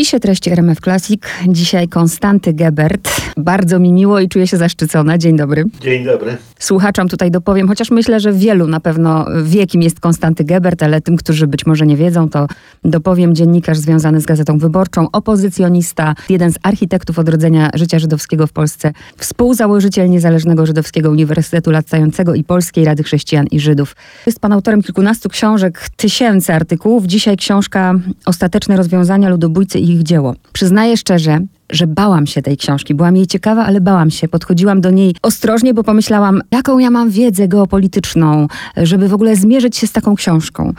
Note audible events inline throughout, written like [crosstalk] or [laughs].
spisie treści RMF Classic dzisiaj Konstanty Gebert. Bardzo mi miło i czuję się zaszczycona. Dzień dobry. Dzień dobry. Słuchaczom tutaj dopowiem, chociaż myślę, że wielu na pewno wie, kim jest Konstanty Gebert, ale tym, którzy być może nie wiedzą, to dopowiem dziennikarz związany z Gazetą Wyborczą, opozycjonista, jeden z architektów odrodzenia życia żydowskiego w Polsce, współzałożyciel Niezależnego Żydowskiego Uniwersytetu Latającego i Polskiej Rady Chrześcijan i Żydów. Jest pan autorem kilkunastu książek, tysięcy artykułów. Dzisiaj książka Ostateczne rozwiązania ludobójcy i ich dzieło. Przyznaję szczerze, że bałam się tej książki. Byłam jej ciekawa, ale bałam się. Podchodziłam do niej ostrożnie, bo pomyślałam, jaką ja mam wiedzę geopolityczną, żeby w ogóle zmierzyć się z taką książką.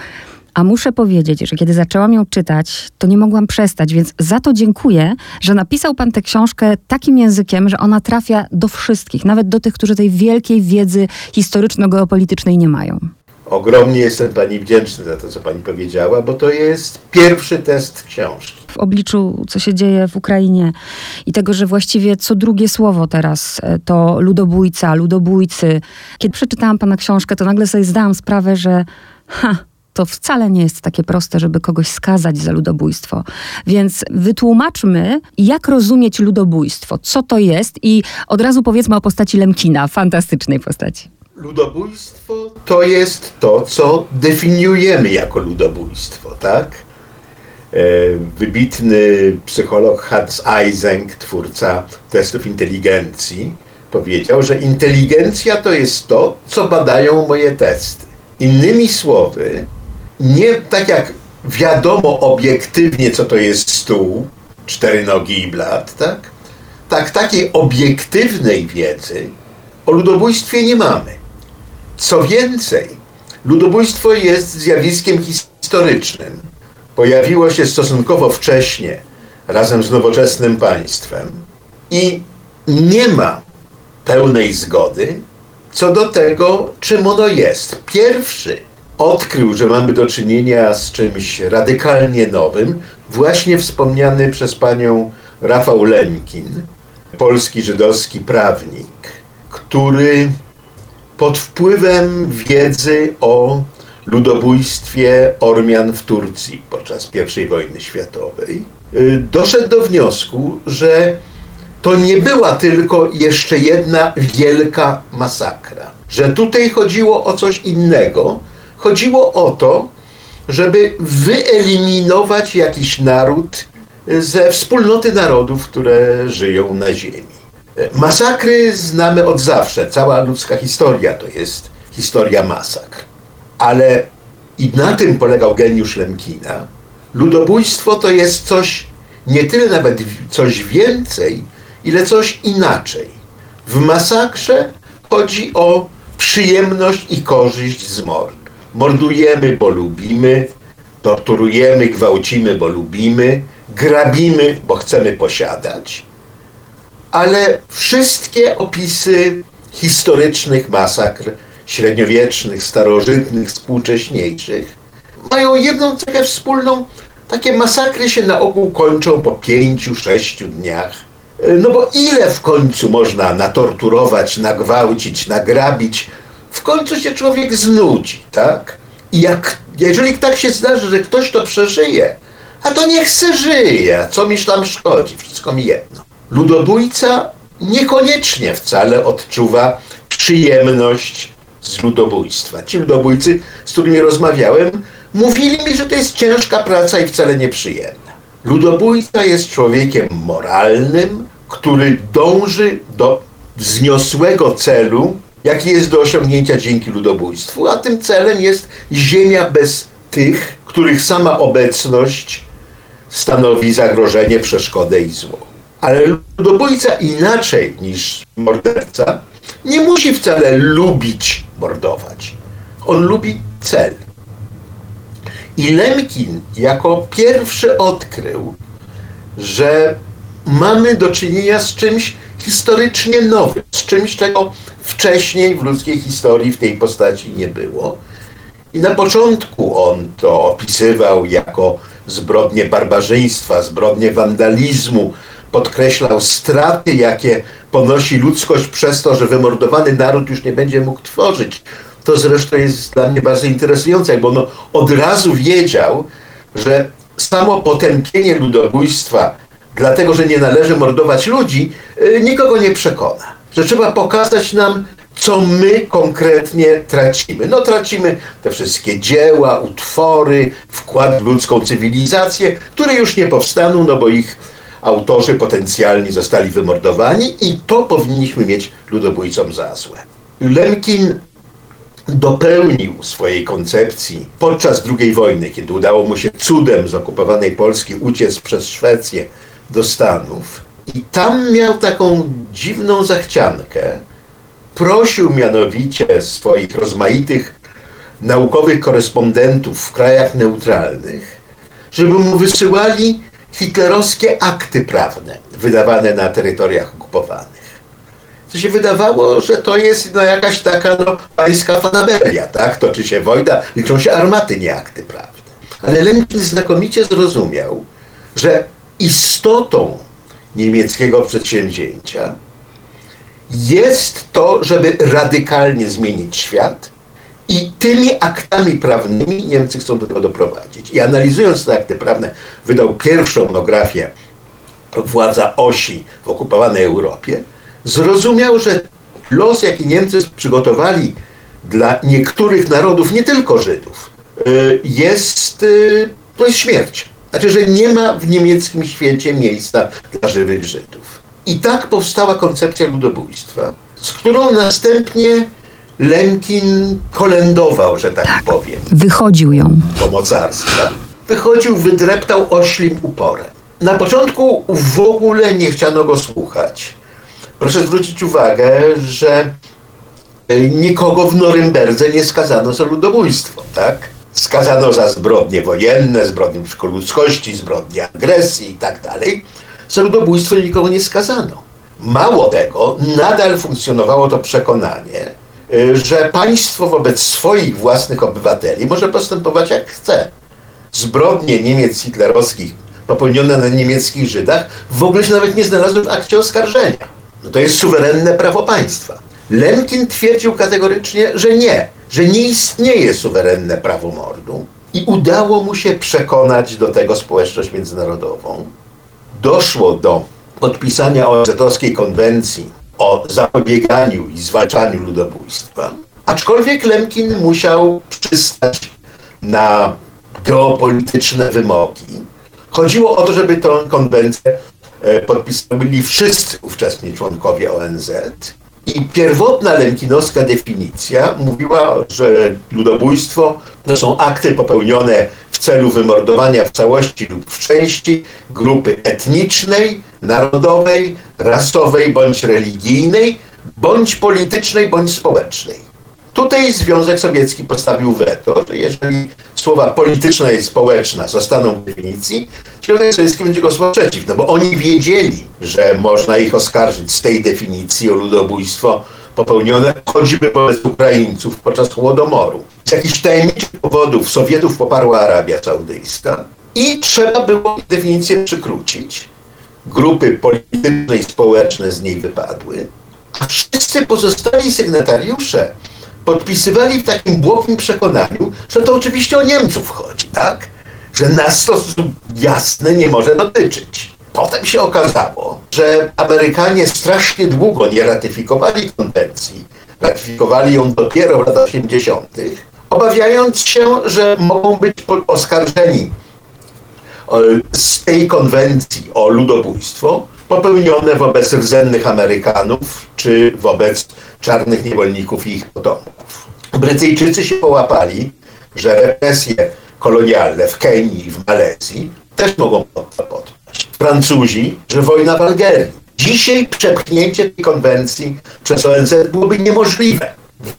A muszę powiedzieć, że kiedy zaczęłam ją czytać, to nie mogłam przestać, więc za to dziękuję, że napisał pan tę książkę takim językiem, że ona trafia do wszystkich, nawet do tych, którzy tej wielkiej wiedzy historyczno-geopolitycznej nie mają. Ogromnie jestem Pani wdzięczny za to, co Pani powiedziała, bo to jest pierwszy test książki. W obliczu, co się dzieje w Ukrainie i tego, że właściwie co drugie słowo teraz e, to ludobójca, ludobójcy. Kiedy przeczytałam Pana książkę, to nagle sobie zdałam sprawę, że ha, to wcale nie jest takie proste, żeby kogoś skazać za ludobójstwo. Więc wytłumaczmy, jak rozumieć ludobójstwo, co to jest i od razu powiedzmy o postaci Lemkina, fantastycznej postaci. Ludobójstwo to jest to, co definiujemy jako ludobójstwo, tak? E, wybitny psycholog Hans Eysenck, twórca testów inteligencji, powiedział, że inteligencja to jest to, co badają moje testy. Innymi słowy, nie tak jak wiadomo obiektywnie, co to jest stół, cztery nogi i blat, tak? Tak takiej obiektywnej wiedzy o ludobójstwie nie mamy. Co więcej, ludobójstwo jest zjawiskiem historycznym. Pojawiło się stosunkowo wcześnie, razem z nowoczesnym państwem i nie ma pełnej zgody co do tego, czym ono jest. Pierwszy odkrył, że mamy do czynienia z czymś radykalnie nowym, właśnie wspomniany przez panią Rafał Lemkin, polski żydowski prawnik, który pod wpływem wiedzy o ludobójstwie Ormian w Turcji podczas I wojny światowej, y, doszedł do wniosku, że to nie była tylko jeszcze jedna wielka masakra. Że tutaj chodziło o coś innego. Chodziło o to, żeby wyeliminować jakiś naród ze wspólnoty narodów, które żyją na Ziemi. Masakry znamy od zawsze. Cała ludzka historia to jest historia masakr. Ale i na tym polegał geniusz Lemkina. Ludobójstwo to jest coś, nie tyle nawet coś więcej, ile coś inaczej. W masakrze chodzi o przyjemność i korzyść z mord. Mordujemy, bo lubimy, torturujemy, gwałcimy, bo lubimy, grabimy, bo chcemy posiadać ale wszystkie opisy historycznych masakr, średniowiecznych, starożytnych, współcześniejszych, mają jedną cechę wspólną. Takie masakry się na ogół kończą po pięciu, sześciu dniach. No bo ile w końcu można natorturować, nagwałcić, nagrabić? W końcu się człowiek znudzi, tak? I jak, jeżeli tak się zdarzy, że ktoś to przeżyje, a to niech se żyje, co mi tam szkodzi, wszystko mi jedno ludobójca niekoniecznie wcale odczuwa przyjemność z ludobójstwa. Ci ludobójcy, z którymi rozmawiałem, mówili mi, że to jest ciężka praca i wcale nieprzyjemna. Ludobójca jest człowiekiem moralnym, który dąży do wzniosłego celu, jaki jest do osiągnięcia dzięki ludobójstwu, a tym celem jest ziemia bez tych, których sama obecność stanowi zagrożenie, przeszkodę i zło. Ale ludobójca inaczej niż morderca nie musi wcale lubić mordować. On lubi cel. I Lemkin jako pierwszy odkrył, że mamy do czynienia z czymś historycznie nowym, z czymś, czego wcześniej w ludzkiej historii w tej postaci nie było. I na początku on to opisywał jako zbrodnie barbarzyństwa, zbrodnie wandalizmu, podkreślał straty, jakie ponosi ludzkość przez to, że wymordowany naród już nie będzie mógł tworzyć. To zresztą jest dla mnie bardzo interesujące, bo on od razu wiedział, że samo potępienie ludobójstwa, dlatego że nie należy mordować ludzi, y, nikogo nie przekona. Że trzeba pokazać nam, co my konkretnie tracimy. No tracimy te wszystkie dzieła, utwory, wkład w ludzką cywilizację, które już nie powstaną, no bo ich autorzy potencjalni zostali wymordowani i to powinniśmy mieć ludobójcom za złe. Lemkin dopełnił swojej koncepcji podczas II wojny, kiedy udało mu się cudem z okupowanej Polski uciec przez Szwecję do Stanów. I tam miał taką dziwną zachciankę. Prosił mianowicie swoich rozmaitych naukowych korespondentów w krajach neutralnych, żeby mu wysyłali hitlerowskie akty prawne wydawane na terytoriach okupowanych. To się wydawało, że to jest no, jakaś taka no, pańska fanaberia, tak? Toczy się wojna, liczą się armaty, nie akty prawne. Ale Lenin znakomicie zrozumiał, że istotą niemieckiego przedsięwzięcia jest to, żeby radykalnie zmienić świat i tymi aktami prawnymi Niemcy chcą do tego doprowadzić. I analizując te akty prawne, wydał pierwszą monografię Władza osi w okupowanej Europie, zrozumiał, że los, jaki Niemcy przygotowali dla niektórych narodów, nie tylko Żydów, y, jest, y, to jest śmierć. Znaczy, że nie ma w niemieckim świecie miejsca dla żywych Żydów. I tak powstała koncepcja ludobójstwa, z którą następnie Lenkin kolędował, że tak, tak powiem. Wychodził ją. Pomocarstwa. Wychodził, wydreptał oślim uporem. Na początku w ogóle nie chciano go słuchać. Proszę zwrócić uwagę, że nikogo w Norymberdze nie skazano za ludobójstwo, tak? Skazano za zbrodnie wojenne, zbrodnie przeciwko ludzkości, zbrodnie agresji i tak dalej. Za ludobójstwo nikogo nie skazano. Mało tego, nadal funkcjonowało to przekonanie, że państwo wobec swoich własnych obywateli może postępować jak chce. Zbrodnie Niemiec hitlerowskich popełnione na niemieckich Żydach w ogóle się nawet nie znalazły w akcie oskarżenia. No to jest suwerenne prawo państwa. Lemkin twierdził kategorycznie, że nie, że nie istnieje suwerenne prawo mordu i udało mu się przekonać do tego społeczność międzynarodową. Doszło do podpisania ONZ-owskiej konwencji o zapobieganiu i zwalczaniu ludobójstwa. Aczkolwiek Lemkin musiał przystać na geopolityczne wymogi. Chodziło o to, żeby tę konwencję e, podpisali wszyscy ówczesni członkowie ONZ. I pierwotna lemkinowska definicja mówiła, że ludobójstwo to są akty popełnione w celu wymordowania w całości lub w części grupy etnicznej, narodowej, rasowej bądź religijnej, bądź politycznej, bądź społecznej. Tutaj Związek Sowiecki postawił weto, że jeżeli słowa polityczna i społeczna zostaną w definicji, Związek Sowiecki będzie głosował przeciw, no bo oni wiedzieli, że można ich oskarżyć z tej definicji o ludobójstwo popełnione choćby wobec Ukraińców podczas Chłodomoru. Z jakichś tajemniczych powodów Sowietów poparła Arabia Saudyjska i trzeba było definicję przykrócić grupy polityczne i społeczne z niej wypadły, a wszyscy pozostali sygnatariusze podpisywali w takim błogim przekonaniu, że to oczywiście o Niemców chodzi, tak? Że nas to jasny nie może dotyczyć. Potem się okazało, że Amerykanie strasznie długo nie ratyfikowali konwencji. Ratyfikowali ją dopiero w latach 80., obawiając się, że mogą być oskarżeni z tej konwencji o ludobójstwo popełnione wobec rdzennych Amerykanów czy wobec czarnych niewolników i ich potomków. Brytyjczycy się połapali, że represje kolonialne w Kenii i w Malezji też mogą podpaść. Francuzi, że wojna w Algerii. Dzisiaj przepchnięcie tej konwencji przez ONZ byłoby niemożliwe.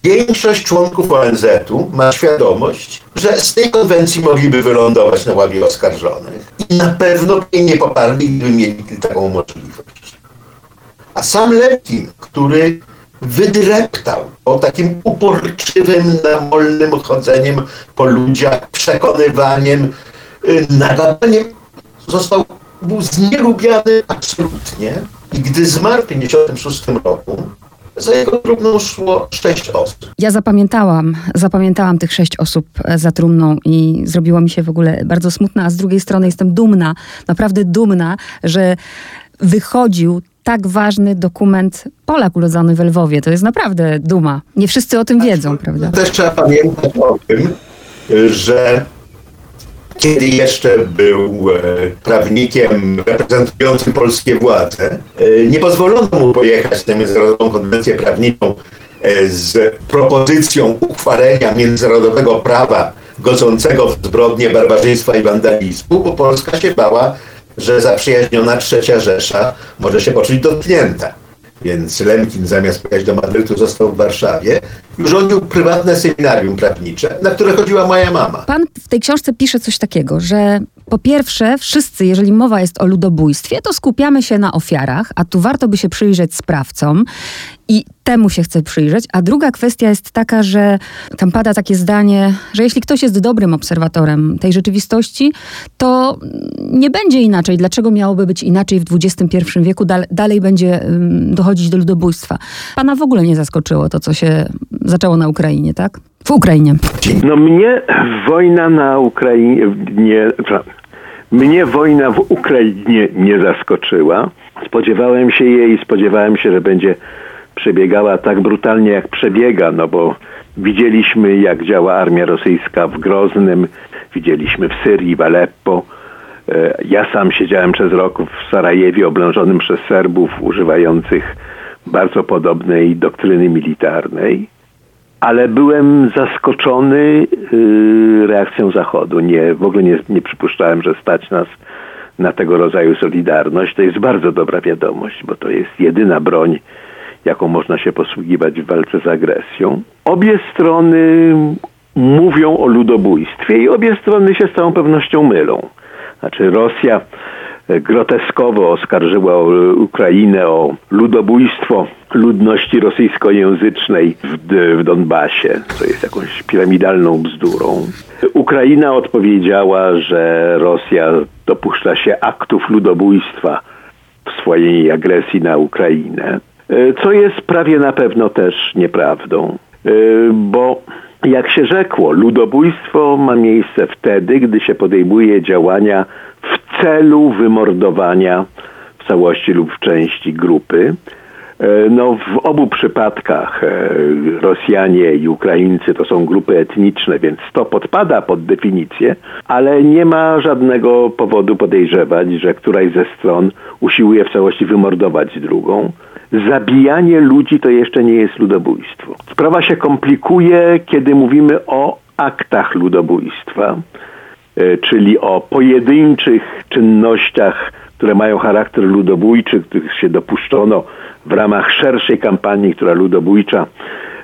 Większość członków ONZ-u ma świadomość, że z tej konwencji mogliby wylądować na ławie oskarżonych i na pewno jej nie poparli, gdyby mieli taką możliwość. A sam Lepkin, który wydreptał o takim uporczywym, namolnym chodzeniem po ludziach, przekonywaniem, y, nagadaniem, został, był znielubiany absolutnie i gdy zmarł w 1956 roku, za jego trumną szło sześć osób. Ja zapamiętałam, zapamiętałam tych sześć osób e, za trumną i zrobiło mi się w ogóle bardzo smutno, a z drugiej strony jestem dumna, naprawdę dumna, że wychodził tak ważny dokument Polak urodzony w Lwowie. To jest naprawdę duma. Nie wszyscy o tym wiedzą, prawda? Też trzeba pamiętać o tym, że kiedy jeszcze był e, prawnikiem reprezentującym polskie władze, e, nie pozwolono mu pojechać na Międzynarodową Konwencję Prawniczą e, z propozycją uchwalenia międzynarodowego prawa godzącego w zbrodnie barbarzyństwa i wandalizmu, bo Polska się bała, że zaprzyjaźniona trzecia Rzesza może się poczuć dotknięta. Więc Lemkin zamiast pojechać do Madrytu został w Warszawie i urządził prywatne seminarium prawnicze, na które chodziła moja mama. Pan w tej książce pisze coś takiego, że po pierwsze, wszyscy, jeżeli mowa jest o ludobójstwie, to skupiamy się na ofiarach, a tu warto by się przyjrzeć sprawcom i temu się chce przyjrzeć. A druga kwestia jest taka, że tam pada takie zdanie, że jeśli ktoś jest dobrym obserwatorem tej rzeczywistości, to nie będzie inaczej. Dlaczego miałoby być inaczej w XXI wieku? Dal dalej będzie um, dochodzić do ludobójstwa. Pana w ogóle nie zaskoczyło to, co się zaczęło na Ukrainie, tak? W Ukrainie. No mnie wojna na Ukrainie nie, mnie wojna w Ukrainie nie zaskoczyła. Spodziewałem się jej, spodziewałem się, że będzie przebiegała tak brutalnie, jak przebiega, no bo widzieliśmy, jak działa armia rosyjska w Groznym, widzieliśmy w Syrii, w Aleppo. E, ja sam siedziałem przez rok w Sarajewie oblężonym przez Serbów używających bardzo podobnej doktryny militarnej ale byłem zaskoczony yy, reakcją Zachodu. Nie, w ogóle nie, nie przypuszczałem, że stać nas na tego rodzaju solidarność. To jest bardzo dobra wiadomość, bo to jest jedyna broń, jaką można się posługiwać w walce z agresją. Obie strony mówią o ludobójstwie i obie strony się z całą pewnością mylą. Znaczy Rosja groteskowo oskarżyła Ukrainę o ludobójstwo ludności rosyjskojęzycznej w, w Donbasie, co jest jakąś piramidalną bzdurą. Ukraina odpowiedziała, że Rosja dopuszcza się aktów ludobójstwa w swojej agresji na Ukrainę, co jest prawie na pewno też nieprawdą, bo jak się rzekło, ludobójstwo ma miejsce wtedy, gdy się podejmuje działania celu wymordowania w całości lub w części grupy. E, no, w obu przypadkach e, Rosjanie i Ukraińcy to są grupy etniczne, więc to podpada pod definicję, ale nie ma żadnego powodu podejrzewać, że któraś ze stron usiłuje w całości wymordować drugą. Zabijanie ludzi to jeszcze nie jest ludobójstwo. Sprawa się komplikuje, kiedy mówimy o aktach ludobójstwa. E, czyli o pojedynczych czynnościach, które mają charakter ludobójczy, których się dopuszczono w ramach szerszej kampanii, która ludobójcza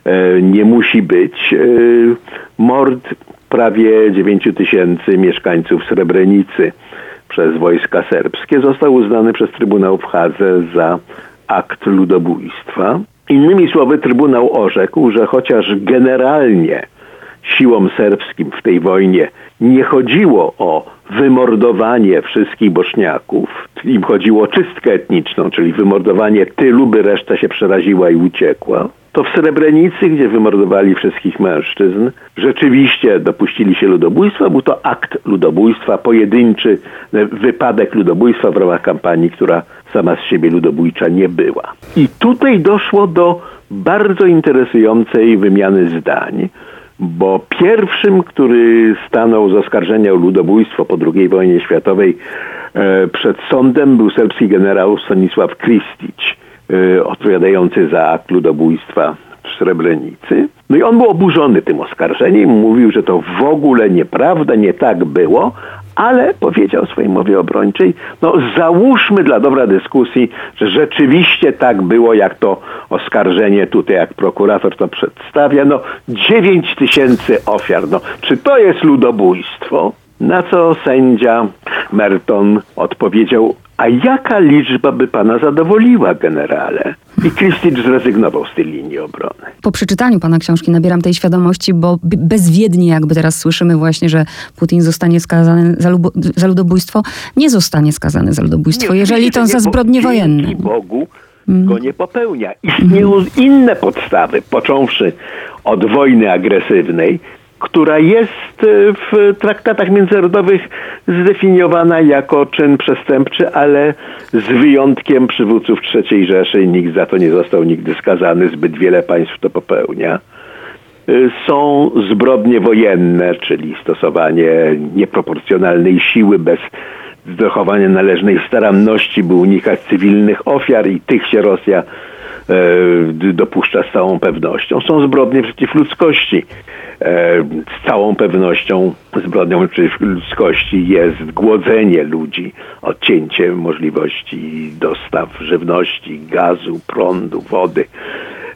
e, nie musi być. E, mord prawie 9 tysięcy mieszkańców Srebrenicy przez wojska serbskie został uznany przez Trybunał w Hadze za akt ludobójstwa. Innymi słowy, Trybunał orzekł, że chociaż generalnie siłom serbskim w tej wojnie nie chodziło o wymordowanie wszystkich boczniaków, im chodziło o czystkę etniczną, czyli wymordowanie tylu, by reszta się przeraziła i uciekła, to w Srebrenicy, gdzie wymordowali wszystkich mężczyzn, rzeczywiście dopuścili się ludobójstwa. Był to akt ludobójstwa, pojedynczy wypadek ludobójstwa w ramach kampanii, która sama z siebie ludobójcza nie była. I tutaj doszło do bardzo interesującej wymiany zdań bo pierwszym, który stanął z oskarżenia o ludobójstwo po II wojnie światowej e, przed sądem był serbski generał Stanisław Kristić, e, odpowiadający za akt ludobójstwa w Srebrenicy. No i on był oburzony tym oskarżeniem, mówił, że to w ogóle nieprawda, nie tak było, ale powiedział w swojej mowie obrończej, no załóżmy dla dobra dyskusji, że rzeczywiście tak było, jak to oskarżenie tutaj, jak prokurator to przedstawia, no 9 tysięcy ofiar, no czy to jest ludobójstwo? Na co sędzia Merton odpowiedział, a jaka liczba by pana zadowoliła, generale? I Kristicz zrezygnował z tej linii obrony. Po przeczytaniu pana książki nabieram tej świadomości, bo bezwiednie jakby teraz słyszymy właśnie, że Putin zostanie skazany za, za ludobójstwo. Nie zostanie skazany za ludobójstwo, nie, jeżeli to za zbrodnie wojenne. Bogu go nie popełnia. Istnieją inne podstawy, począwszy od wojny agresywnej, która jest e, w traktatach międzynarodowych zdefiniowana jako czyn przestępczy, ale z wyjątkiem przywódców III Rzeszy nikt za to nie został nigdy skazany, zbyt wiele państw to popełnia. E, są zbrodnie wojenne, czyli stosowanie nieproporcjonalnej siły bez zachowania należnej staranności, by unikać cywilnych ofiar i tych się Rosja dopuszcza z całą pewnością. Są zbrodnie przeciw ludzkości. E, z całą pewnością zbrodnią przeciw ludzkości jest głodzenie ludzi, odcięcie możliwości dostaw żywności, gazu, prądu, wody.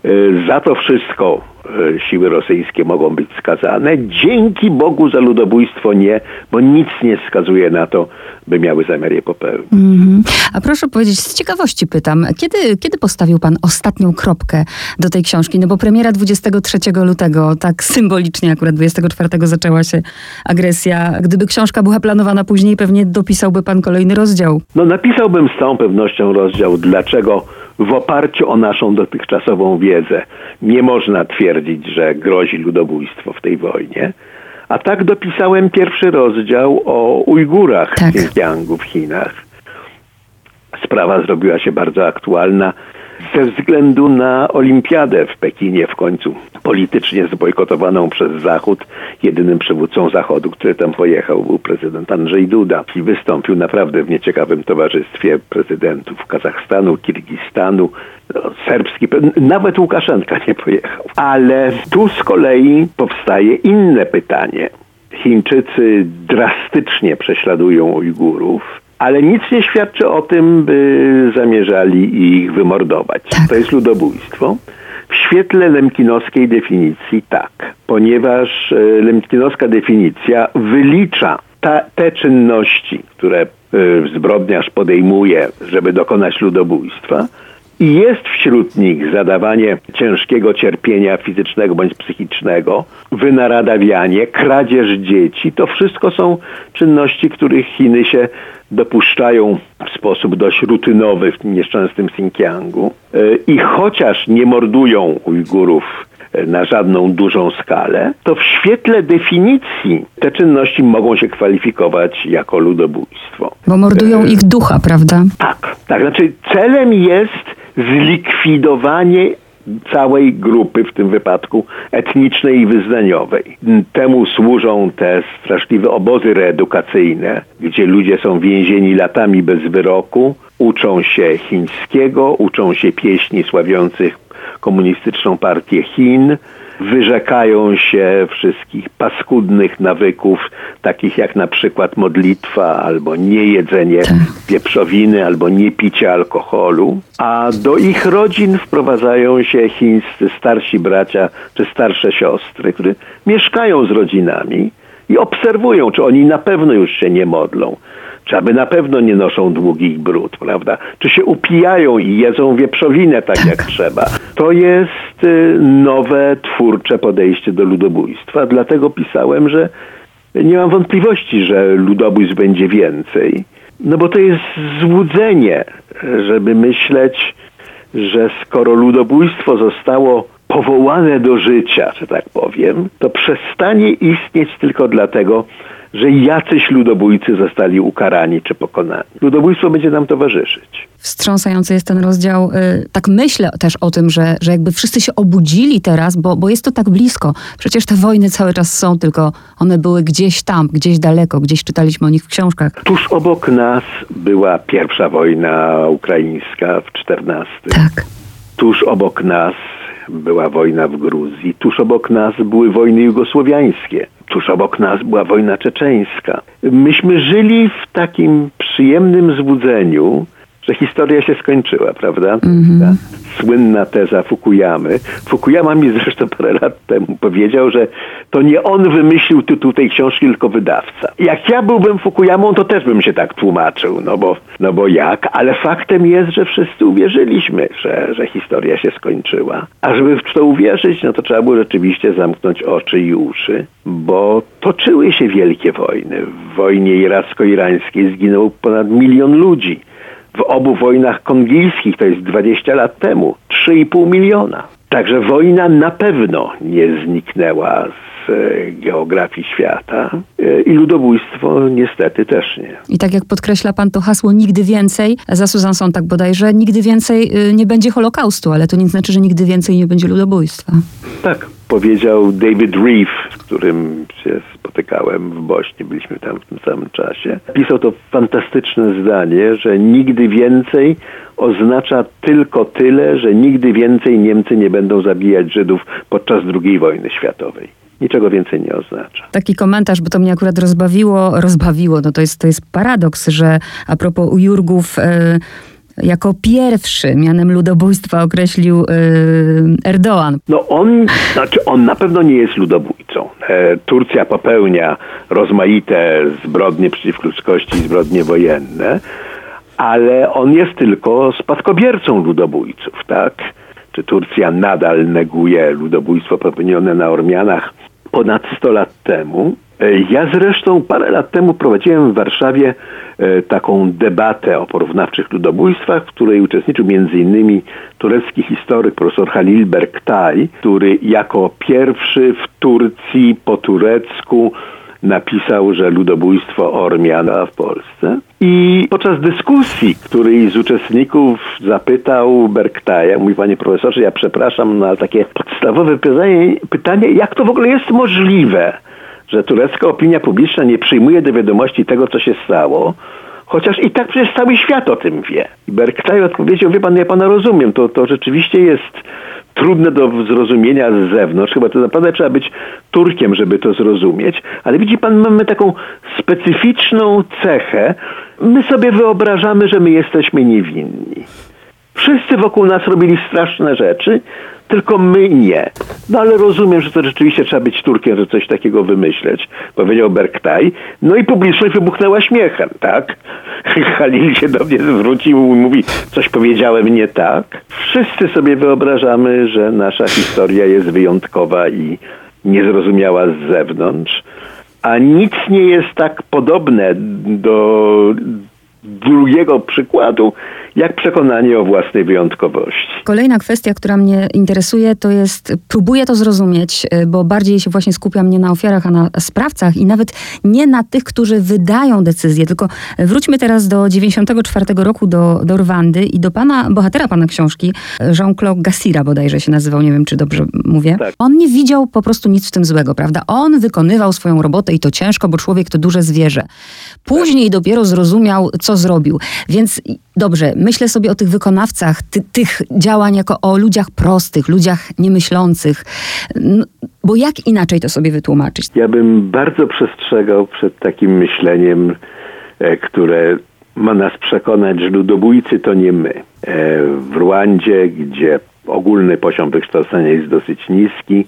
E, za to wszystko E, siły rosyjskie mogą być skazane. Dzięki Bogu za ludobójstwo nie, bo nic nie wskazuje na to, by miały zamiar je popełnić. Mm -hmm. A proszę powiedzieć, z ciekawości pytam, kiedy, kiedy postawił pan ostatnią kropkę do tej książki? No bo premiera 23 lutego, tak symbolicznie akurat 24 zaczęła się agresja. Gdyby książka była planowana później, pewnie dopisałby pan kolejny rozdział. No napisałbym z całą pewnością rozdział, dlaczego w oparciu o naszą dotychczasową wiedzę nie można twierdzić, że grozi ludobójstwo w tej wojnie. A tak dopisałem pierwszy rozdział o Ujgurach tak. w Xinjiangu w Chinach. Sprawa zrobiła się bardzo aktualna ze względu na olimpiadę w Pekinie w końcu politycznie zbojkotowaną przez Zachód. Jedynym przywódcą Zachodu, który tam pojechał był prezydent Andrzej Duda i wystąpił naprawdę w nieciekawym towarzystwie prezydentów Kazachstanu, Kirgistanu, no, serbski, nawet Łukaszenka nie pojechał. Ale tu z kolei powstaje inne pytanie. Chińczycy drastycznie prześladują Ujgurów ale nic nie świadczy o tym, by zamierzali ich wymordować. Tak. To jest ludobójstwo. W świetle lemkinowskiej definicji tak, ponieważ e, lemkinowska definicja wylicza ta, te czynności, które e, zbrodniarz podejmuje, żeby dokonać ludobójstwa, i jest wśród nich zadawanie ciężkiego cierpienia fizycznego bądź psychicznego, wynaradawianie, kradzież dzieci. To wszystko są czynności, których Chiny się dopuszczają w sposób dość rutynowy w tym nieszczęsnym Xinjiangu. E, I chociaż nie mordują Ujgurów e, na żadną dużą skalę, to w świetle definicji te czynności mogą się kwalifikować jako ludobójstwo. Bo mordują e, ich ducha, prawda? Tak, tak. Znaczy celem jest zlikwidowanie całej grupy, w tym wypadku etnicznej i wyznaniowej. Temu służą te straszliwe obozy reedukacyjne, gdzie ludzie są więzieni latami bez wyroku, uczą się chińskiego, uczą się pieśni sławiących komunistyczną partię Chin, wyrzekają się wszystkich paskudnych nawyków, takich jak na przykład modlitwa, albo niejedzenie tak. wieprzowiny, albo niepicie alkoholu, a do ich rodzin wprowadzają się chińscy starsi bracia czy starsze siostry, które mieszkają z rodzinami i obserwują, czy oni na pewno już się nie modlą czy aby na pewno nie noszą długich brud, prawda? Czy się upijają i jedzą wieprzowinę tak jak trzeba. To jest y, nowe, twórcze podejście do ludobójstwa. Dlatego pisałem, że nie mam wątpliwości, że ludobójstw będzie więcej. No bo to jest złudzenie, żeby myśleć, że skoro ludobójstwo zostało powołane do życia, że tak powiem, to przestanie istnieć tylko dlatego, że jacyś ludobójcy zostali ukarani czy pokonani. Ludobójstwo będzie nam towarzyszyć. Wstrząsający jest ten rozdział. Y, tak myślę też o tym, że, że jakby wszyscy się obudzili teraz, bo, bo jest to tak blisko. Przecież te wojny cały czas są, tylko one były gdzieś tam, gdzieś daleko, gdzieś czytaliśmy o nich w książkach. Tuż obok nas była pierwsza wojna ukraińska w 14. Tak. Tuż obok nas była wojna w Gruzji, tuż obok nas były wojny jugosłowiańskie, tuż obok nas była wojna czeczeńska. Myśmy żyli w takim przyjemnym złudzeniu, że historia się skończyła, prawda? Mm-hmm. Słynna teza Fukuyamy. Fukuyama mi zresztą parę lat temu powiedział, że to nie on wymyślił tytuł tej książki, tylko wydawca. Jak ja byłbym Fukuyamą, to też bym się tak tłumaczył, no bo, no bo jak? Ale faktem jest, że wszyscy uwierzyliśmy, że, że historia się skończyła. A żeby w to uwierzyć, no to trzeba było rzeczywiście zamknąć oczy i uszy, bo toczyły się wielkie wojny. W wojnie iracko-irańskiej zginął ponad milion ludzi w obu wojnach kongijskich, to jest 20 lat temu, 3,5 miliona. Także wojna na pewno nie zniknęła geografii świata e, i ludobójstwo niestety też nie. I tak jak podkreśla pan to hasło nigdy więcej, za Susan Sontag bodajże, nigdy więcej nie będzie Holokaustu, ale to nie znaczy, że nigdy więcej nie będzie ludobójstwa. Tak, powiedział David Reeve, z którym się spotykałem w Bośni, byliśmy tam w tym samym czasie. Pisał to fantastyczne zdanie, że nigdy więcej oznacza tylko tyle, że nigdy więcej Niemcy nie będą zabijać Żydów podczas II wojny światowej. Niczego więcej nie oznacza. Taki komentarz, bo to mnie akurat rozbawiło, rozbawiło, no to jest, to jest paradoks, że a propos ujurgów... Yy, jako pierwszy mianem ludobójstwa określił yy, Erdoğan. No on, znaczy on na pewno nie jest ludobójcą. E, Turcja popełnia rozmaite zbrodnie przeciw ludzkości, zbrodnie wojenne, ale on jest tylko spadkobiercą ludobójców, tak? Czy Turcja nadal neguje ludobójstwo popełnione na Ormianach ponad 100 lat temu? E, ja zresztą parę lat temu prowadziłem w Warszawie e, taką debatę o porównawczych ludobójstwach, w której uczestniczył m.in. turecki historyk profesor Halil Berktay, który jako pierwszy w Turcji po turecku napisał, że ludobójstwo Ormiana w Polsce. I podczas dyskusji, której z uczestników zapytał Berktaja, mówi panie profesorze, ja przepraszam na takie podstawowe pytanie, pytanie, jak to w ogóle jest możliwe, że turecka opinia publiczna nie przyjmuje do wiadomości tego, co się stało, chociaż i tak przecież cały świat o tym wie. Berktaj odpowiedział, wie pan, ja pana rozumiem, to, to rzeczywiście jest trudne do zrozumienia z zewnątrz. Chyba to naprawdę trzeba być Turkiem, żeby to zrozumieć. Ale widzi pan, mamy taką specyficzną cechę. My sobie wyobrażamy, że my jesteśmy niewinni. Wszyscy wokół nas robili straszne rzeczy, tylko my nie. No ale rozumiem, że to rzeczywiście trzeba być Turkiem, że coś takiego wymyśleć, powiedział Berktaj. No i publiczność wybuchnęła śmiechem, tak? [laughs] Halil się do mnie zwrócił i mówi, coś powiedziałem nie tak. Wszyscy sobie wyobrażamy, że nasza historia jest wyjątkowa i niezrozumiała z zewnątrz, a nic nie jest tak podobne do drugiego przykładu, jak przekonanie o własnej wyjątkowości. Kolejna kwestia, która mnie interesuje, to jest, próbuję to zrozumieć, y, bo bardziej się właśnie skupiam nie na ofiarach, a na sprawcach i nawet nie na tych, którzy wydają decyzje, tylko wróćmy teraz do 94 roku, do, do Rwandy i do pana, bohatera pana książki, Jean-Claude Gassira bodajże się nazywał, nie wiem, czy dobrze mówię. Tak. On nie widział po prostu nic w tym złego, prawda? On wykonywał swoją robotę i to ciężko, bo człowiek to duże zwierzę. Później tak. dopiero zrozumiał, co zrobił. Więc dobrze, myślę sobie o tych wykonawcach ty, tych działań jako o ludziach prostych, ludziach niemyślących. Bo jak inaczej to sobie wytłumaczyć? Ja bym bardzo przestrzegał przed takim myśleniem, e, które ma nas przekonać, że ludobójcy to nie my. E, w Rwandzie, gdzie ogólny poziom wykształcenia jest dosyć niski,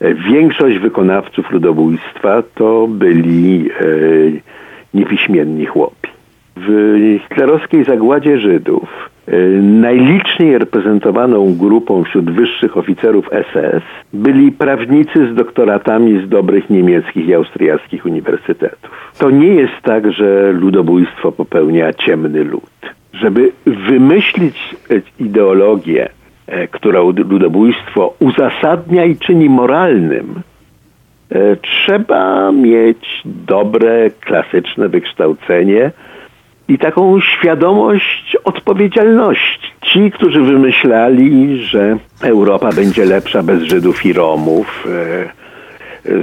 e, większość wykonawców ludobójstwa to byli niepiśmienni chłopi. W hitlerowskiej zagładzie Żydów y, najliczniej reprezentowaną grupą wśród wyższych oficerów SS byli prawnicy z doktoratami z dobrych niemieckich i austriackich uniwersytetów. To nie jest tak, że ludobójstwo popełnia ciemny lud. Żeby wymyślić ideologię, e, która ludobójstwo uzasadnia i czyni moralnym, e, trzeba mieć dobre, klasyczne wykształcenie, i taką świadomość odpowiedzialności. Ci, którzy wymyślali, że Europa będzie lepsza bez Żydów i Romów, e,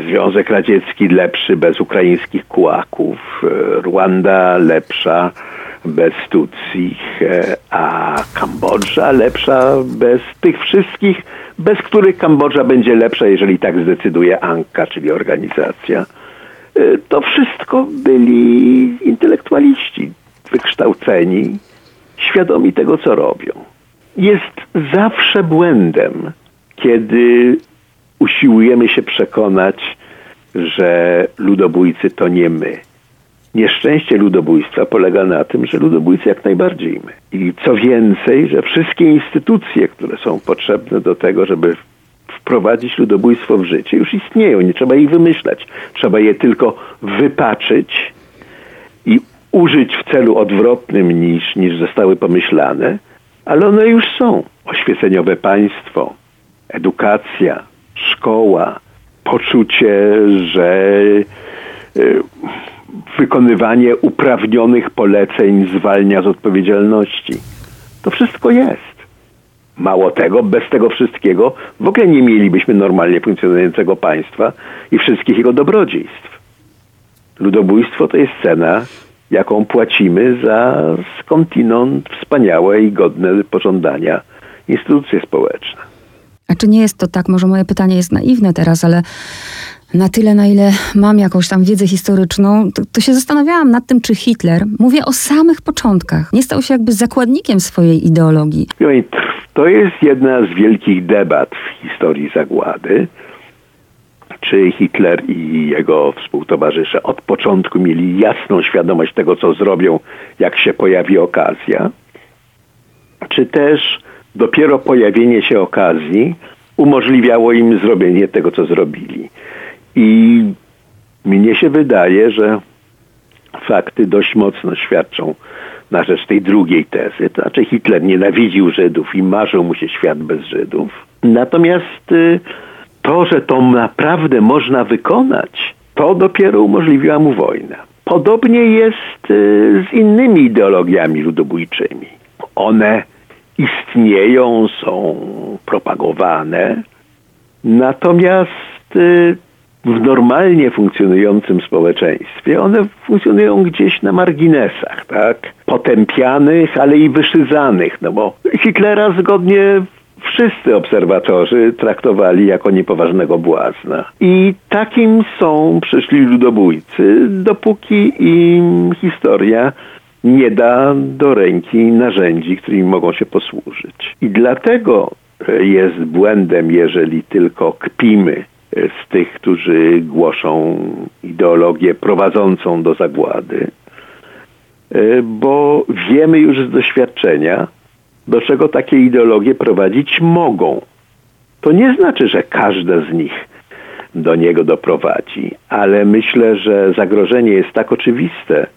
Związek Radziecki lepszy bez ukraińskich kułaków, e, Rwanda lepsza bez Tutsi, e, a Kambodża lepsza bez tych wszystkich, bez których Kambodża będzie lepsza, jeżeli tak zdecyduje Anka, czyli organizacja. To wszystko byli intelektualiści, wykształceni, świadomi tego, co robią. Jest zawsze błędem, kiedy usiłujemy się przekonać, że ludobójcy to nie my. Nieszczęście ludobójstwa polega na tym, że ludobójcy jak najbardziej my. I co więcej, że wszystkie instytucje, które są potrzebne do tego, żeby wprowadzić ludobójstwo w życie, już istnieją. Nie trzeba ich wymyślać. Trzeba je tylko wypaczyć i użyć w celu odwrotnym niż, niż zostały pomyślane, ale one już są. Oświeceniowe państwo, edukacja, szkoła, poczucie, że y, wykonywanie uprawnionych poleceń zwalnia z odpowiedzialności. To wszystko jest. Mało tego, bez tego wszystkiego w ogóle nie mielibyśmy normalnie funkcjonującego państwa i wszystkich jego dobrodziejstw. Ludobójstwo to jest cena, jaką płacimy za skądinąd wspaniałe i godne pożądania instytucje społeczne. A czy nie jest to tak, może moje pytanie jest naiwne teraz, ale na tyle, na ile mam jakąś tam wiedzę historyczną, to, to, się zastanawiałam nad tym, czy Hitler, mówię o samych początkach, nie stał się jakby zakładnikiem swojej ideologii. To jest jedna z wielkich debat w historii zagłady. Czy Hitler i jego współtowarzysze od początku mieli jasną świadomość tego, co zrobią, jak się pojawi okazja? Czy też dopiero pojawienie się okazji umożliwiało im zrobienie tego, co zrobili? I mnie się wydaje, że fakty dość mocno świadczą na rzecz tej drugiej tezy. To znaczy Hitler nienawidził Żydów i marzył mu się świat bez Żydów. Natomiast y, to, że to naprawdę można wykonać, to dopiero umożliwiła mu wojna. Podobnie jest y, z innymi ideologiami ludobójczymi. One istnieją, są propagowane, natomiast y, w normalnie funkcjonującym społeczeństwie, one funkcjonują gdzieś na marginesach, tak? Potępianych, ale i wyszyzanych, no bo Hitlera zgodnie wszyscy obserwatorzy traktowali jako niepoważnego błazna. I takim są przyszli ludobójcy, dopóki im historia nie da do ręki narzędzi, którymi mogą się posłużyć. I dlatego jest błędem, jeżeli tylko kpimy z tych, którzy głoszą ideologię prowadzącą do zagłady, bo wiemy już z doświadczenia, do czego takie ideologie prowadzić mogą. To nie znaczy, że każda z nich do niego doprowadzi, ale myślę, że zagrożenie jest tak oczywiste,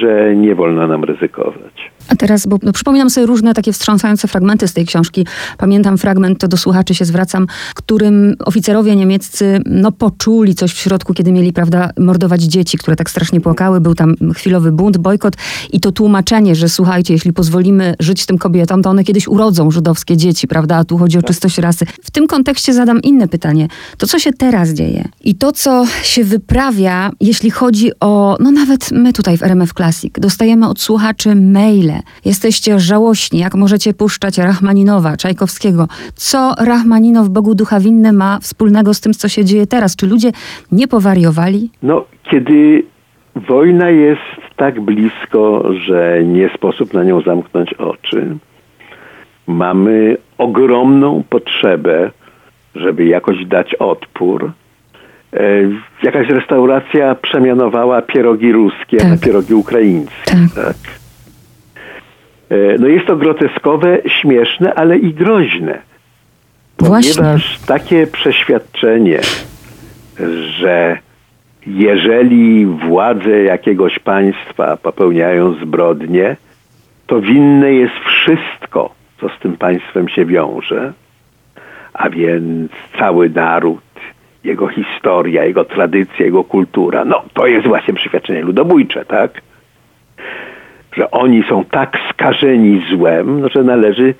że nie wolno nam ryzykować. A teraz, bo no, przypominam sobie różne takie wstrząsające fragmenty z tej książki. Pamiętam fragment, to do słuchaczy się zwracam, którym oficerowie niemieccy no, poczuli coś w środku, kiedy mieli, prawda, mordować dzieci, które tak strasznie płakały. Był tam chwilowy bunt, bojkot i to tłumaczenie, że słuchajcie, jeśli pozwolimy żyć tym kobietom, to one kiedyś urodzą żydowskie dzieci, prawda? A tu chodzi o czystość rasy. W tym kontekście zadam inne pytanie. To, co się teraz dzieje i to, co się wyprawia, jeśli chodzi o, no nawet my tutaj w RMF Classic, dostajemy od słuchaczy maile, Jesteście żałośni, jak możecie puszczać Rachmaninowa, Czajkowskiego. Co Rachmaninow, Bogu Ducha Winny, ma wspólnego z tym, co się dzieje teraz? Czy ludzie nie powariowali? No, kiedy wojna jest tak blisko, że nie sposób na nią zamknąć oczy, mamy ogromną potrzebę, żeby jakoś dać odpór. E, jakaś restauracja przemianowała pierogi ruskie tak. na pierogi ukraińskie. Tak. tak? E, no jest to groteskowe, śmieszne, ale i groźne. Ponieważ Właśnie. takie przeświadczenie, że jeżeli władze jakiegoś państwa popełniają zbrodnie, to winne jest wszystko, co z tym państwem się wiąże, a więc cały naród, jego historia, jego tradycja, jego kultura. No, to jest właśnie przeświadczenie ludobójcze, tak? że oni są tak skażeni złem, no, że należy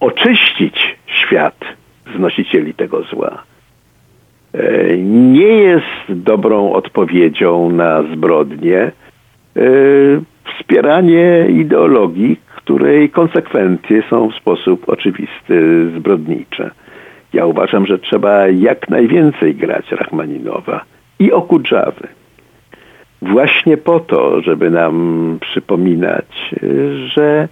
oczyścić świat z nosicieli tego zła. E, nie jest dobrą odpowiedzią na zbrodnie e, wspieranie ideologii, której konsekwencje są w sposób oczywisty zbrodnicze. Ja uważam, że trzeba jak najwięcej grać Rachmaninowa i Okudżawy właśnie po to, żeby nam przypominać, że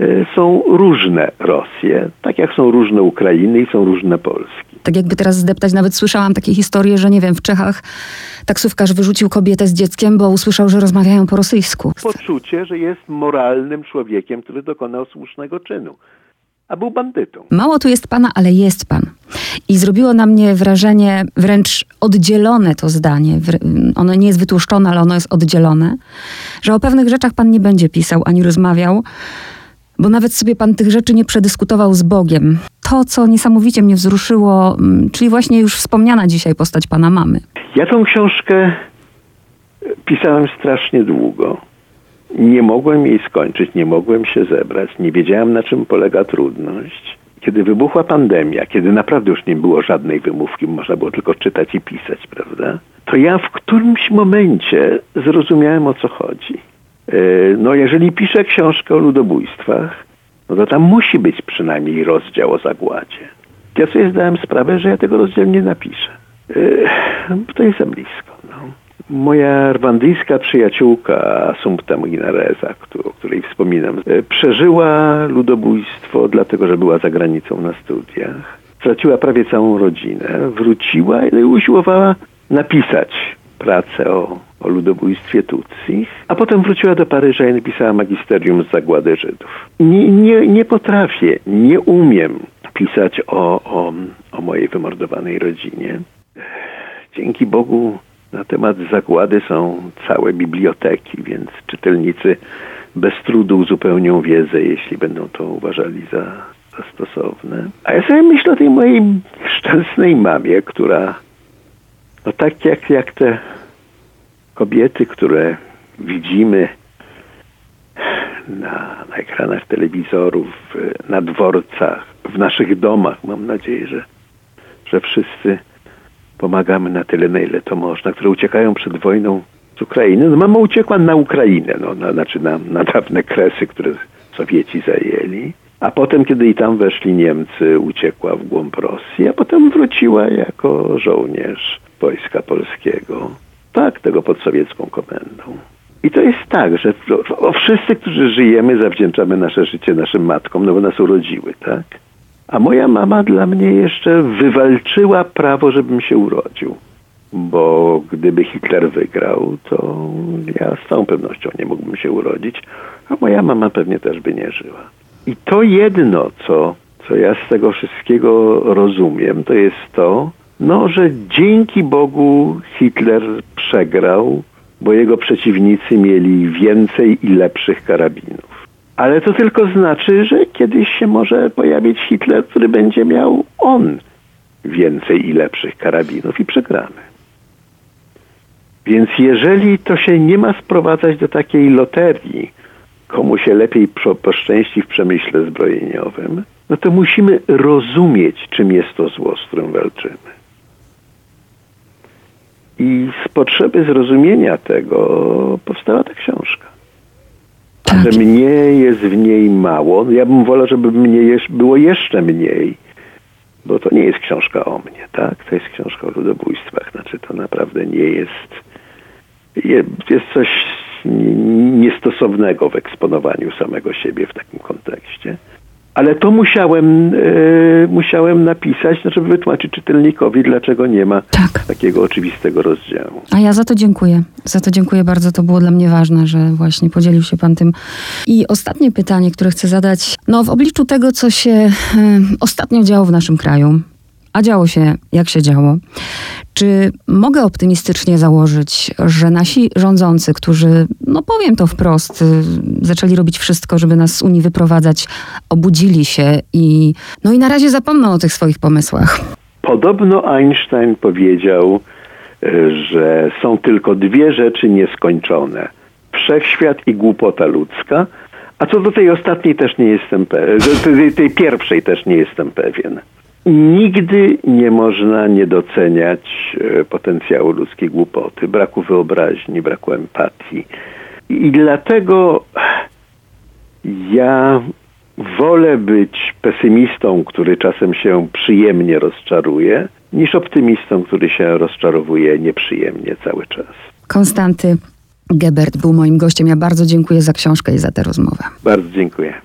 e, są różne Rosje, tak jak są różne Ukrainy i są różne Polski. Tak jakby teraz zdeptać, nawet słyszałam takie historie, że nie wiem, w Czechach taksówkarz wyrzucił kobietę z dzieckiem, bo usłyszał, że rozmawiają po rosyjsku. Poczucie, że jest moralnym człowiekiem, który dokonał słusznego czynu. A był bandytą. Mało tu jest pana, ale jest pan. I zrobiło na mnie wrażenie wręcz oddzielone to zdanie. Ono nie jest wytłuszczone, ale ono jest oddzielone, że o pewnych rzeczach pan nie będzie pisał ani rozmawiał, bo nawet sobie pan tych rzeczy nie przedyskutował z Bogiem. To, co niesamowicie mnie wzruszyło, mm, czyli właśnie już wspomniana dzisiaj postać pana mamy. Ja tą książkę pisałem strasznie długo. Nie mogłem jej skończyć, nie mogłem się zebrać, nie wiedziałem na czym polega trudność. Kiedy wybuchła pandemia, kiedy naprawdę już nie było żadnej wymówki, można było tylko czytać i pisać, prawda? To ja w którymś momencie zrozumiałem o co chodzi. E, no, jeżeli piszę książkę o ludobójstwach, no to tam musi być przynajmniej rozdział o zagładzie. Ja sobie zdałem sprawę, że ja tego rozdziału nie napiszę. E, to jest za blisko. No. Moja rwandyjska przyjaciółka Assumpta Muginareza, o której wspominam, e, przeżyła ludobójstwo dlatego, że była za granicą na studiach. Straciła prawie całą rodzinę, wróciła i usiłowała napisać pracę o, o ludobójstwie Tutsi, a potem wróciła do Paryża i napisała magisterium z zagłady Żydów. Nie, nie, nie potrafię, nie umiem pisać o, o, o mojej wymordowanej rodzinie. Dzięki Bogu na temat zagłady są całe biblioteki, więc czytelnicy bez trudu uzupełnią wiedzę, jeśli będą to uważali za, za stosowne. A ja sobie myślę o tej mojej szczęsnej mamie, która no tak jak, jak te kobiety, które widzimy na, na ekranach telewizorów, na dworcach, w naszych domach, mam nadzieję, że, że wszyscy pomagamy na tyle, na ile to można, które uciekają przed wojną z Ukrainy. No, mama uciekła na Ukrainę, no, na, znaczy na, na dawne kresy, które Sowieci zajęli. A potem, kiedy i tam weszli Niemcy, uciekła w głąb Rosji, a potem wróciła jako żołnierz Wojska Polskiego. Tak, tego pod sowiecką komendą. I to jest tak, że o, wszyscy, którzy żyjemy, zawdzięczamy nasze życie naszym matkom, no bo nas urodziły, tak? A moja mama dla mnie jeszcze wywalczyła prawo, żebym się urodził. Bo gdyby Hitler wygrał, to ja z całą pewnością nie mógłbym się urodzić, a moja mama pewnie też by nie żyła. I to jedno, co, co ja z tego wszystkiego rozumiem, to jest to, no, że dzięki Bogu Hitler przegrał, bo jego przeciwnicy mieli więcej i lepszych karabinów. Ale to tylko znaczy, że kiedyś się może pojawić Hitler, który będzie miał on więcej i lepszych karabinów i przegramy. Więc jeżeli to się nie ma sprowadzać do takiej loterii, komu się lepiej poszczęści w przemyśle zbrojeniowym, no to musimy rozumieć, czym jest to zło, z którym walczymy. I z potrzeby zrozumienia tego powstała ta książka. A że mnie jest w niej mało, ja bym wolał, żeby mnie było jeszcze mniej, bo to nie jest książka o mnie, tak? To jest książka o ludobójstwach. Znaczy to naprawdę nie jest, jest coś niestosownego w eksponowaniu samego siebie w takim kontekście. Ale to musiałem, e, musiałem napisać, no, żeby wytłumaczyć czytelnikowi, dlaczego nie ma tak. takiego oczywistego rozdziału. A ja za to dziękuję. Za to dziękuję bardzo. To było dla mnie ważne, że właśnie podzielił się Pan tym. I ostatnie pytanie, które chcę zadać. No, w obliczu tego, co się e, ostatnio działo w naszym kraju, a działo się jak się działo. Czy mogę optymistycznie założyć, że nasi rządzący, którzy, no powiem to wprost, y, zaczęli robić wszystko, żeby nas z Unii wyprowadzać, obudzili się i, no i na razie zapomną o tych swoich pomysłach? Podobno Einstein powiedział, y, że są tylko dwie rzeczy nieskończone: wszechświat i głupota ludzka. A co do tej ostatniej też nie jestem pewien, tej, tej pierwszej też nie jestem pewien. Nigdy nie można nie doceniać e, potencjału ludzkiej głupoty, braku wyobraźni, braku empatii. I dlatego ja wolę być pesymistą, który czasem się przyjemnie rozczaruje, niż optymistą, który się rozczarowuje nieprzyjemnie cały czas. Konstanty Gebert był moim gościem. Ja bardzo dziękuję za książkę i za tę rozmowę. Bardzo dziękuję.